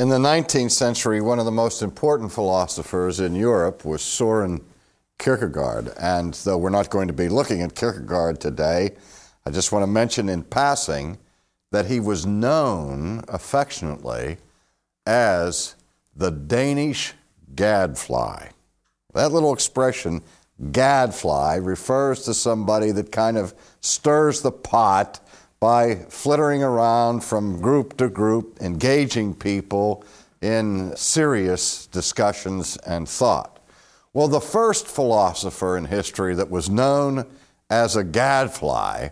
In the 19th century, one of the most important philosophers in Europe was Soren Kierkegaard. And though we're not going to be looking at Kierkegaard today, I just want to mention in passing that he was known affectionately as the Danish gadfly. That little expression, gadfly, refers to somebody that kind of stirs the pot by flittering around from group to group, engaging people in serious discussions and thought. Well, the first philosopher in history that was known as a gadfly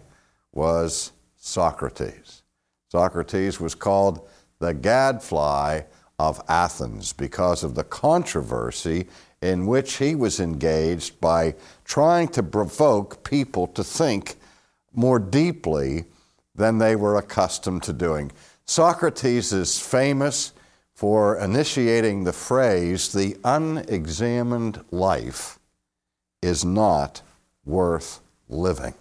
was Socrates. Socrates was called the gadfly of Athens because of the controversy in which he was engaged by trying to provoke people to think more deeply than they were accustomed to doing. Socrates is famous for initiating the phrase, the unexamined life is not worth living.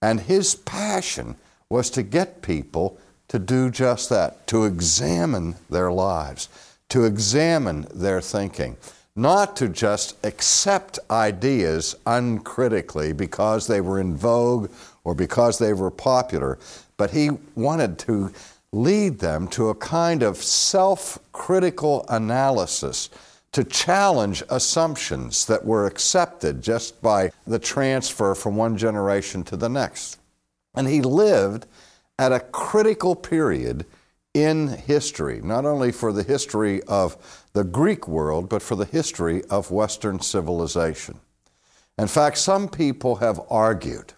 And his passion was to get people to do just that, to examine their lives, to examine their thinking, not to just accept ideas uncritically because they were in vogue or because they were popular, but he wanted to lead them to a kind of self critical analysis to challenge assumptions that were accepted just by the transfer from one generation to the next. And he lived at a critical period in history, not only for the history of the Greek world, but for the history of Western civilization. In fact, some people have argued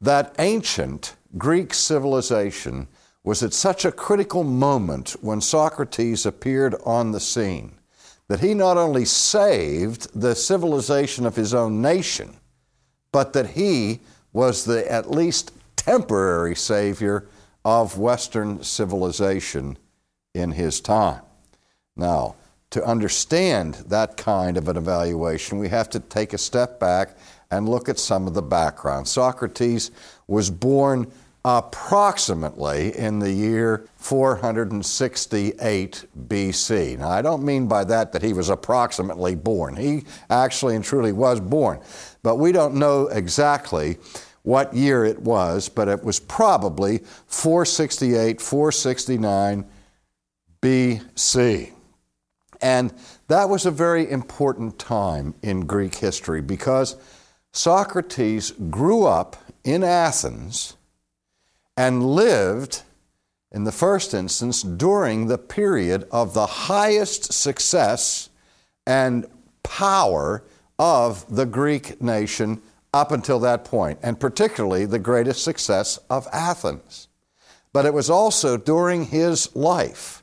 that ancient Greek civilization was at such a critical moment when Socrates appeared on the scene that he not only saved the civilization of his own nation, but that he was the at least temporary savior of Western civilization in his time. Now, to understand that kind of an evaluation, we have to take a step back and look at some of the background. Socrates was born approximately in the year 468 BC. Now, I don't mean by that that he was approximately born. He actually and truly was born. But we don't know exactly what year it was, but it was probably 468, 469 BC. And that was a very important time in Greek history because Socrates grew up in Athens and lived in the first instance during the period of the highest success and power of the Greek nation up until that point, and particularly the greatest success of Athens. But it was also during his life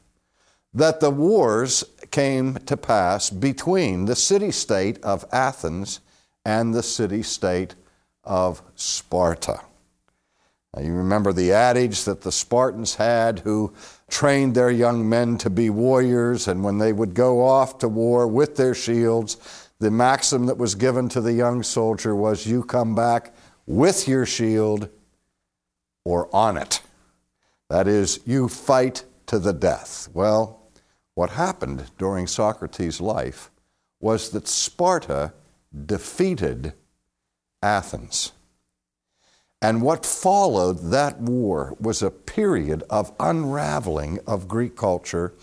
that the wars came to pass between the city state of Athens and the city state of Sparta. Now, you remember the adage that the Spartans had who trained their young men to be warriors, and when they would go off to war with their shields, the maxim that was given to the young soldier was, You come back with your shield or on it. That is, you fight to the death. Well, what happened during Socrates' life was that Sparta defeated Athens. And what followed that war was a period of unraveling of Greek culture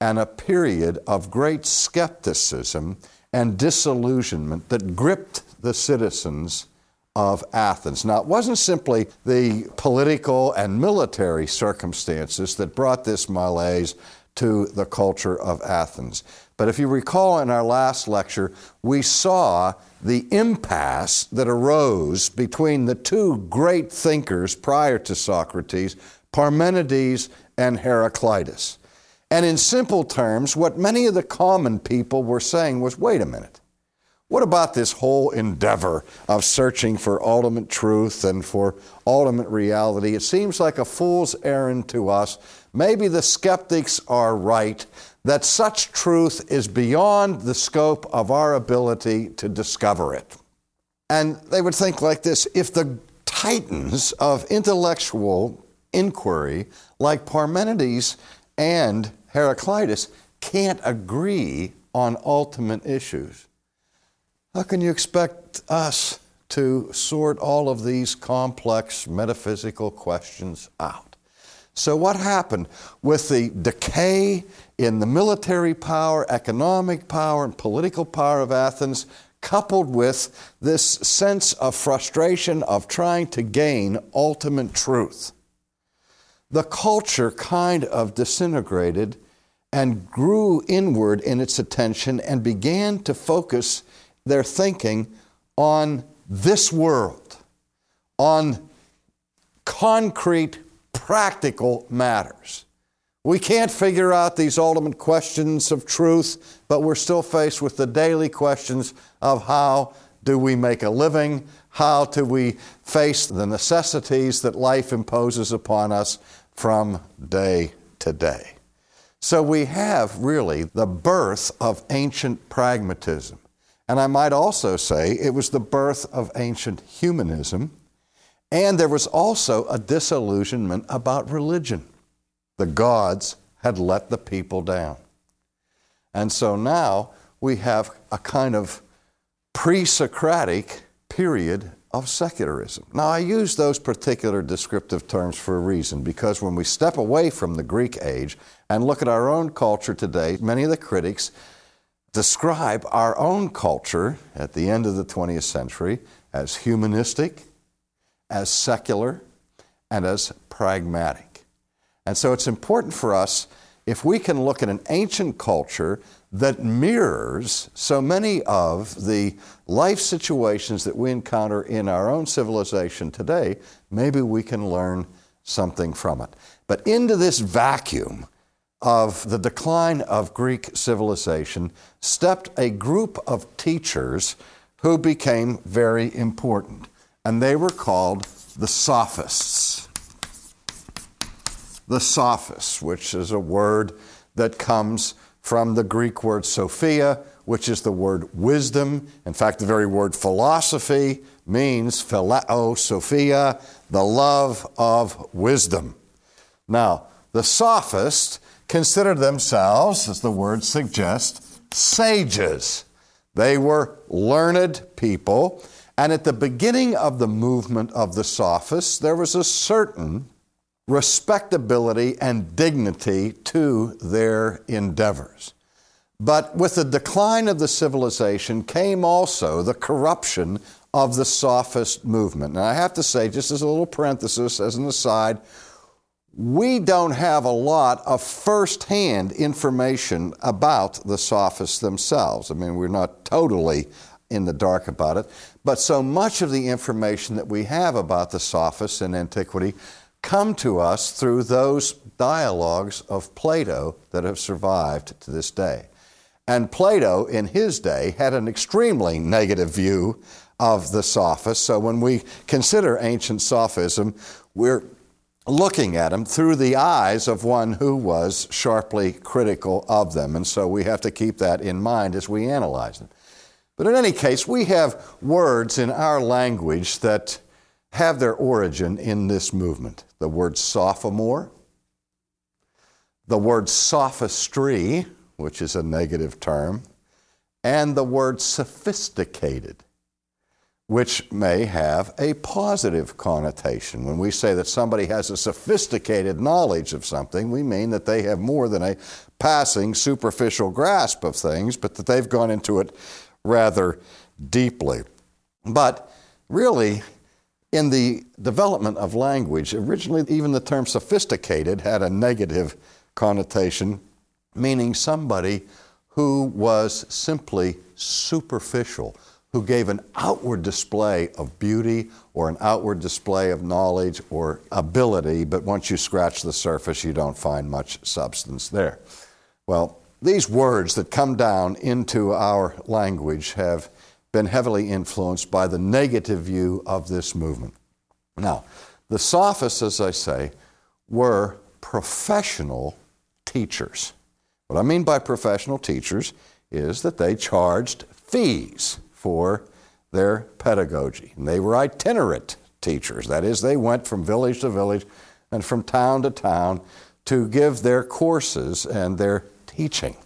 and a period of great skepticism and disillusionment that gripped the citizens of Athens. Now, it wasn't simply the political and military circumstances that brought this malaise to the culture of Athens. But if you recall in our last lecture, we saw the impasse that arose between the two great thinkers prior to Socrates, Parmenides and Heraclitus. And in simple terms, what many of the common people were saying was wait a minute. What about this whole endeavor of searching for ultimate truth and for ultimate reality? It seems like a fool's errand to us. Maybe the skeptics are right that such truth is beyond the scope of our ability to discover it. And they would think like this if the titans of intellectual inquiry, like Parmenides and Heraclitus can't agree on ultimate issues. How can you expect us to sort all of these complex metaphysical questions out? So, what happened with the decay in the military power, economic power, and political power of Athens, coupled with this sense of frustration of trying to gain ultimate truth? The culture kind of disintegrated and grew inward in its attention and began to focus their thinking on this world, on concrete practical matters. We can't figure out these ultimate questions of truth, but we're still faced with the daily questions of how do we make a living? How do we face the necessities that life imposes upon us from day to day? So we have really the birth of ancient pragmatism. And I might also say it was the birth of ancient humanism and there was also a disillusionment about religion. The gods had let the people down. And so now we have a kind of pre Socratic period of secularism. Now, I use those particular descriptive terms for a reason because when we step away from the Greek age and look at our own culture today, many of the critics describe our own culture at the end of the 20th century as humanistic, as secular and as pragmatic. And so it's important for us, if we can look at an ancient culture that mirrors so many of the life situations that we encounter in our own civilization today, maybe we can learn something from it. But into this vacuum of the decline of Greek civilization stepped a group of teachers who became very important and they were called the Sophists. The Sophists, which is a word that comes from the Greek word Sophia, which is the word wisdom. In fact, the very word philosophy means phileo Sophia, the love of wisdom. Now, the Sophists considered themselves, as the word suggests, sages. They were learned people and at the beginning of the movement of the sophists, there was a certain respectability and dignity to their endeavors. But with the decline of the civilization came also the corruption of the sophist movement. And I have to say, just as a little parenthesis, as an aside, we don't have a lot of firsthand information about the sophists themselves. I mean, we're not totally in the dark about it. But so much of the information that we have about the sophists in antiquity come to us through those dialogues of Plato that have survived to this day. And Plato, in his day, had an extremely negative view of the sophists. So when we consider ancient sophism, we're looking at them through the eyes of one who was sharply critical of them. And so we have to keep that in mind as we analyze them. But in any case, we have words in our language that have their origin in this movement. The word sophomore, the word sophistry, which is a negative term, and the word sophisticated, which may have a positive connotation. When we say that somebody has a sophisticated knowledge of something, we mean that they have more than a passing superficial grasp of things, but that they've gone into it rather deeply. But really, in the development of language, originally even the term sophisticated had a negative connotation, meaning somebody who was simply superficial, who gave an outward display of beauty or an outward display of knowledge or ability, but once you scratch the surface, you don't find much substance there. Well, these words that come down into our language have been heavily influenced by the negative view of this movement. Now, the sophists, as I say, were professional teachers. What I mean by professional teachers is that they charged fees for their pedagogy. And they were itinerant teachers. That is, they went from village to village and from town to town to give their courses and their teaching.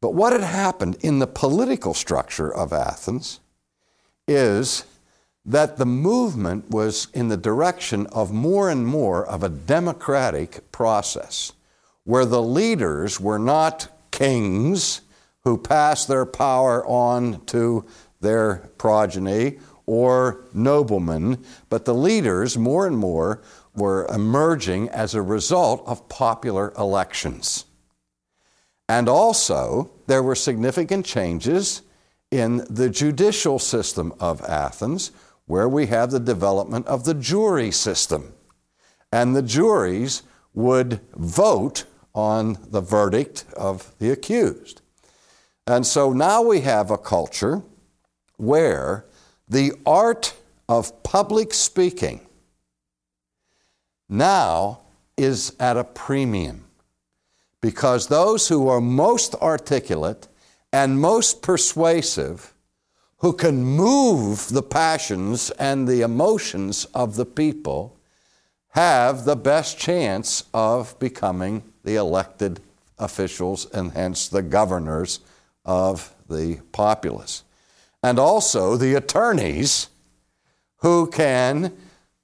But what had happened in the political structure of Athens is that the movement was in the direction of more and more of a democratic process where the leaders were not kings who passed their power on to their progeny or noblemen, but the leaders more and more were emerging as a result of popular elections. And also, there were significant changes in the judicial system of Athens, where we have the development of the jury system. And the juries would vote on the verdict of the accused. And so now we have a culture where the art of public speaking now is at a premium because those who are most articulate and most persuasive, who can move the passions and the emotions of the people, have the best chance of becoming the elected officials and hence the governors of the populace. And also the attorneys who can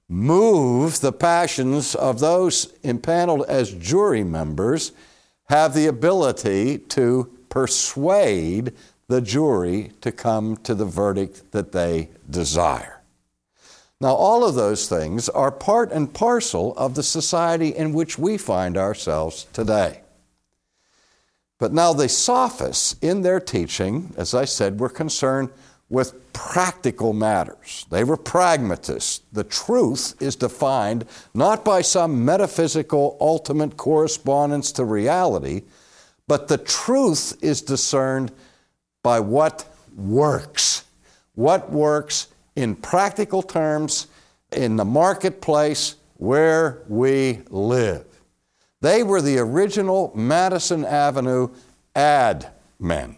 move the passions of those impaneled as jury members have the ability to persuade the jury to come to the verdict that they desire. Now, all of those things are part and parcel of the society in which we find ourselves today. But now the sophists, in their teaching, as I said, were concerned with practical matters. They were pragmatists. The truth is defined not by some metaphysical ultimate correspondence to reality, but the truth is discerned by what works. What works in practical terms in the marketplace where we live. They were the original Madison Avenue ad men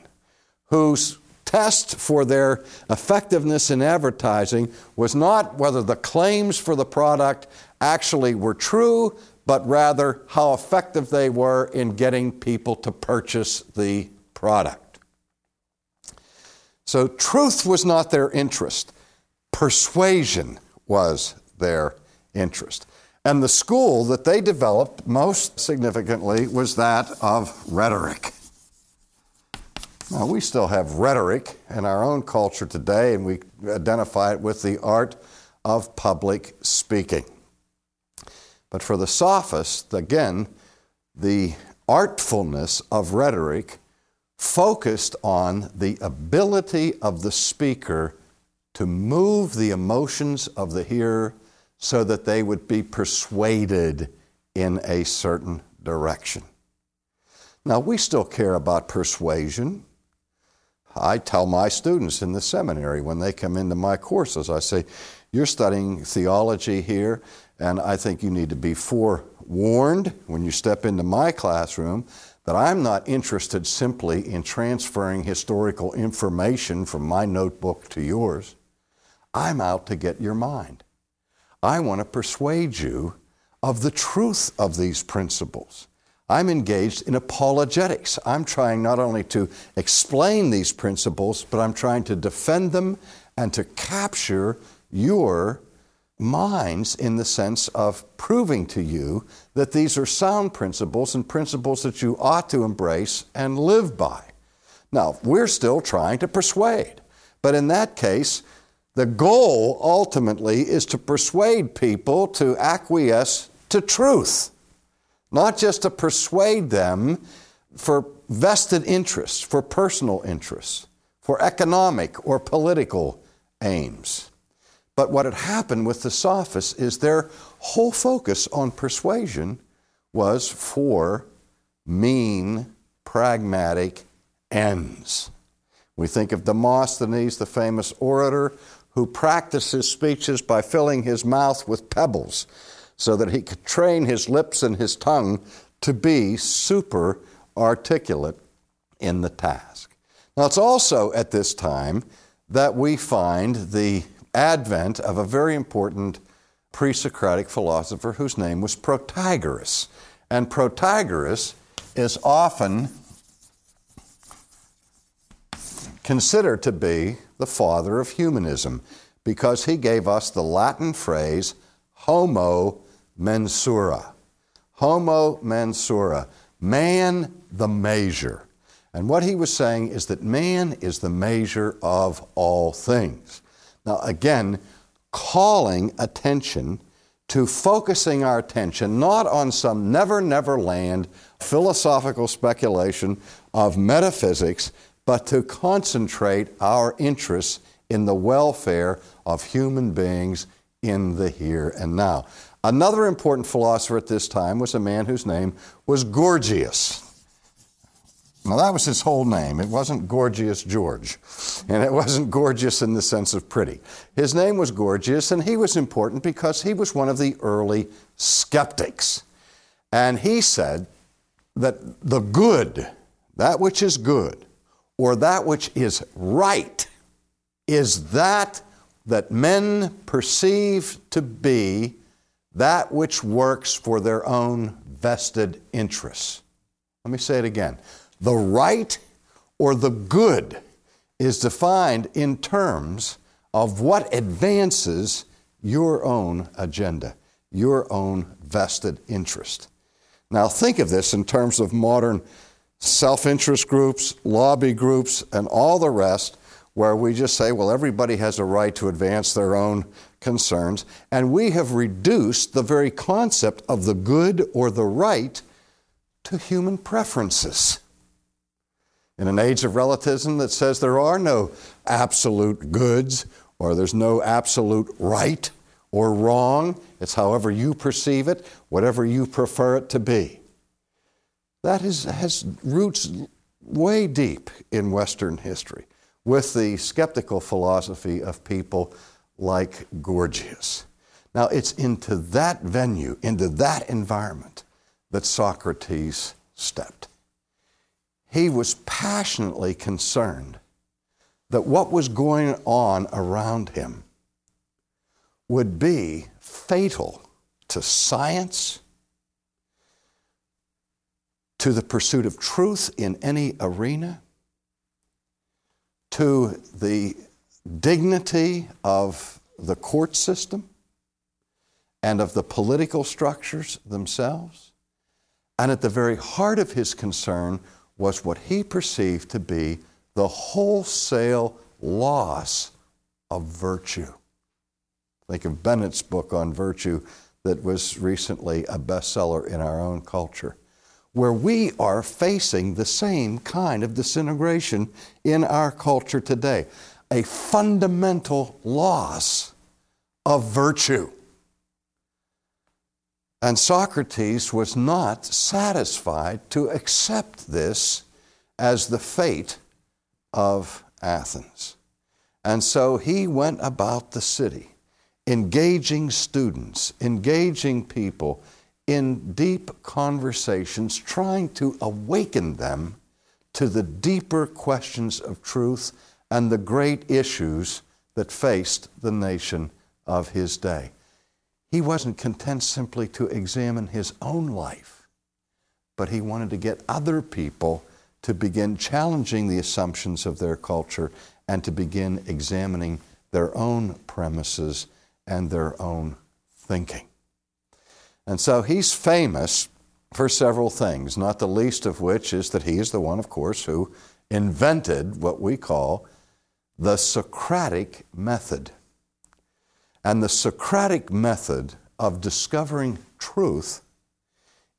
whose test for their effectiveness in advertising was not whether the claims for the product actually were true, but rather how effective they were in getting people to purchase the product. So, truth was not their interest, persuasion was their interest. And the school that they developed most significantly was that of rhetoric. Now, we still have rhetoric in our own culture today, and we identify it with the art of public speaking. But for the sophists, again, the artfulness of rhetoric focused on the ability of the speaker to move the emotions of the hearer so that they would be persuaded in a certain direction. Now, we still care about persuasion. I tell my students in the seminary when they come into my courses, I say, You're studying theology here, and I think you need to be forewarned when you step into my classroom that I'm not interested simply in transferring historical information from my notebook to yours. I'm out to get your mind. I want to persuade you of the truth of these principles. I'm engaged in apologetics. I'm trying not only to explain these principles, but I'm trying to defend them and to capture your minds in the sense of proving to you that these are sound principles and principles that you ought to embrace and live by. Now, we're still trying to persuade, but in that case, the goal ultimately is to persuade people to acquiesce to truth not just to persuade them for vested interests, for personal interests, for economic or political aims. But what had happened with the sophists is their whole focus on persuasion was for mean, pragmatic ends. We think of Demosthenes, the famous orator, who practiced his speeches by filling his mouth with pebbles so that he could train his lips and his tongue to be super articulate in the task. Now, it's also at this time that we find the advent of a very important pre Socratic philosopher whose name was Protagoras. And Protagoras is often considered to be the father of humanism because he gave us the Latin phrase homo mensura. Homo mensura, man the measure. And what he was saying is that man is the measure of all things. Now, again, calling attention to focusing our attention not on some never, never land philosophical speculation of metaphysics, but to concentrate our interests in the welfare of human beings in the here and now. Another important philosopher at this time was a man whose name was Gorgias. Now, that was his whole name. It wasn't Gorgias George, and it wasn't gorgeous in the sense of pretty. His name was Gorgias, and he was important because he was one of the early skeptics. And he said that the good, that which is good, or that which is right, is that that men perceive to be that which works for their own vested interests. Let me say it again. The right or the good is defined in terms of what advances your own agenda, your own vested interest. Now, think of this in terms of modern self interest groups, lobby groups, and all the rest, where we just say, well, everybody has a right to advance their own concerns. And we have reduced the very concept of the good or the right to human preferences. In an age of relativism that says there are no absolute goods or there's no absolute right or wrong, it's however you perceive it, whatever you prefer it to be. That is, has roots way deep in Western history with the skeptical philosophy of people like Gorgias. Now, it's into that venue, into that environment, that Socrates stepped he was passionately concerned that what was going on around him would be fatal to science, to the pursuit of truth in any arena, to the dignity of the court system and of the political structures themselves. And at the very heart of his concern was what he perceived to be the wholesale loss of virtue. Think of Bennett's book on virtue that was recently a bestseller in our own culture, where we are facing the same kind of disintegration in our culture today a fundamental loss of virtue. And Socrates was not satisfied to accept this as the fate of Athens. And so he went about the city, engaging students, engaging people in deep conversations, trying to awaken them to the deeper questions of truth and the great issues that faced the nation of his day. He wasn't content simply to examine his own life, but he wanted to get other people to begin challenging the assumptions of their culture and to begin examining their own premises and their own thinking. And so he's famous for several things, not the least of which is that he is the one, of course, who invented what we call the Socratic method. And the Socratic method of discovering truth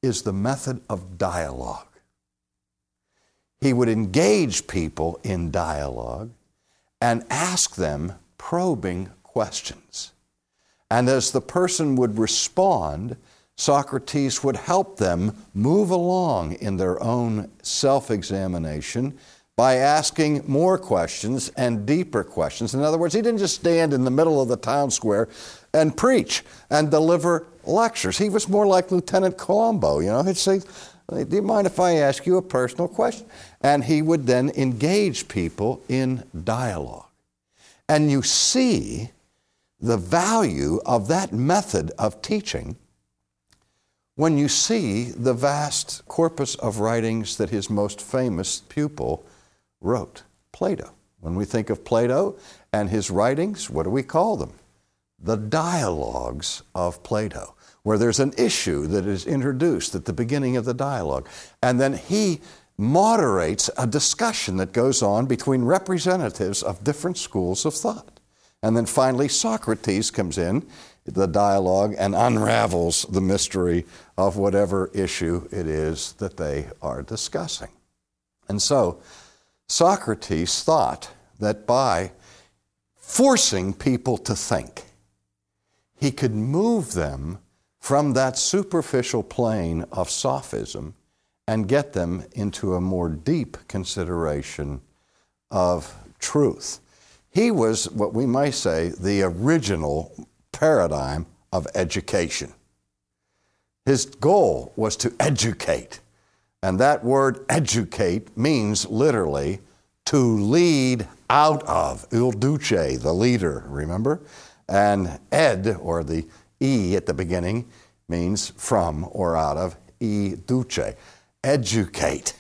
is the method of dialogue. He would engage people in dialogue and ask them probing questions. And as the person would respond, Socrates would help them move along in their own self examination by asking more questions and deeper questions. In other words, he didn't just stand in the middle of the town square and preach and deliver lectures. He was more like Lieutenant Columbo, you know. He'd say, Do you mind if I ask you a personal question? And he would then engage people in dialogue. And you see the value of that method of teaching when you see the vast corpus of writings that his most famous pupil wrote, Plato. When we think of Plato and his writings, what do we call them? The dialogues of Plato, where there's an issue that is introduced at the beginning of the dialogue. And then he moderates a discussion that goes on between representatives of different schools of thought. And then finally, Socrates comes in the dialogue and unravels the mystery of whatever issue it is that they are discussing. And so, Socrates thought that by forcing people to think, he could move them from that superficial plane of sophism and get them into a more deep consideration of truth. He was what we might say the original paradigm of education. His goal was to educate. And that word educate means literally to lead out of, il duce, the leader, remember? And ed, or the E at the beginning, means from or out of, e duce. Educate.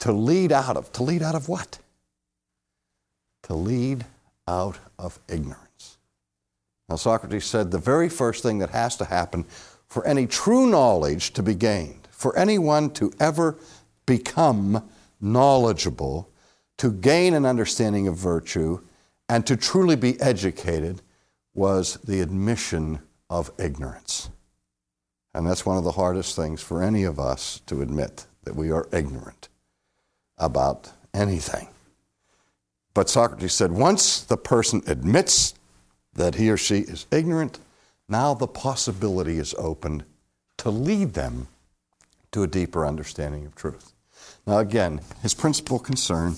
To lead out of. To lead out of what? To lead out of ignorance. Now, Socrates said the very first thing that has to happen for any true knowledge to be gained, for anyone to ever become knowledgeable, to gain an understanding of virtue, and to truly be educated, was the admission of ignorance. And that's one of the hardest things for any of us to admit that we are ignorant about anything. But Socrates said once the person admits that he or she is ignorant, now the possibility is opened to lead them to a deeper understanding of truth. Now, again, his principal concern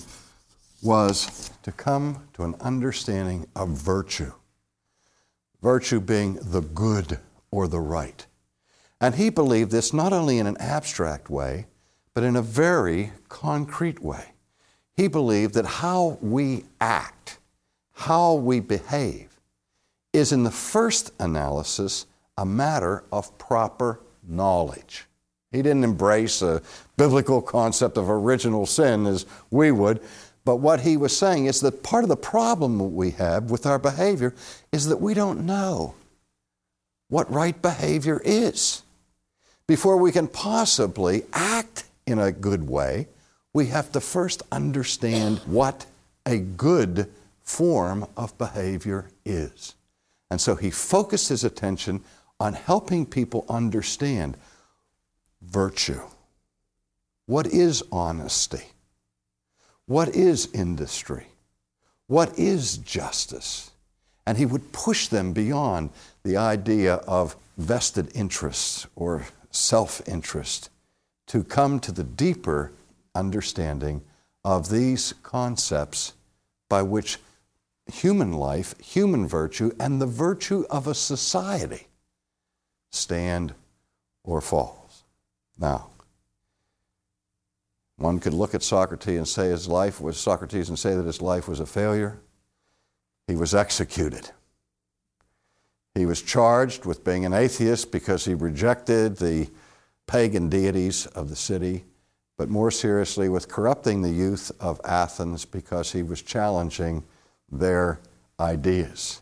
was to come to an understanding of virtue, virtue being the good or the right. And he believed this not only in an abstract way, but in a very concrete way. He believed that how we act, how we behave, is in the first analysis a matter of proper knowledge. He didn't embrace a biblical concept of original sin as we would, but what he was saying is that part of the problem we have with our behavior is that we don't know what right behavior is. Before we can possibly act in a good way, we have to first understand what a good form of behavior is. And so he focused his attention on helping people understand virtue. What is honesty? What is industry? What is justice? And he would push them beyond the idea of vested interests or self interest to come to the deeper understanding of these concepts by which human life, human virtue, and the virtue of a society stand or falls. Now, one could look at Socrates and say his life was Socrates and say that his life was a failure. He was executed. He was charged with being an atheist because he rejected the pagan deities of the city but more seriously with corrupting the youth of Athens because he was challenging their ideas.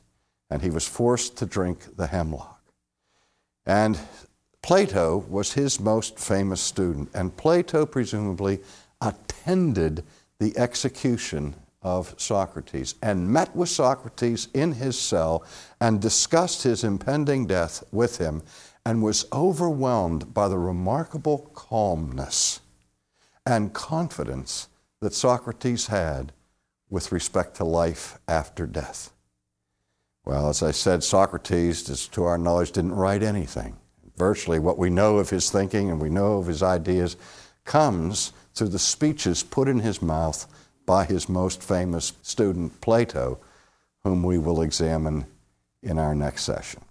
And he was forced to drink the hemlock. And Plato was his most famous student, and Plato presumably attended the execution of Socrates and met with Socrates in his cell and discussed his impending death with him and was overwhelmed by the remarkable calmness and confidence that Socrates had with respect to life after death. Well, as I said, Socrates, to our knowledge, didn't write anything. Virtually what we know of his thinking and we know of his ideas comes through the speeches put in his mouth by his most famous student, Plato, whom we will examine in our next session.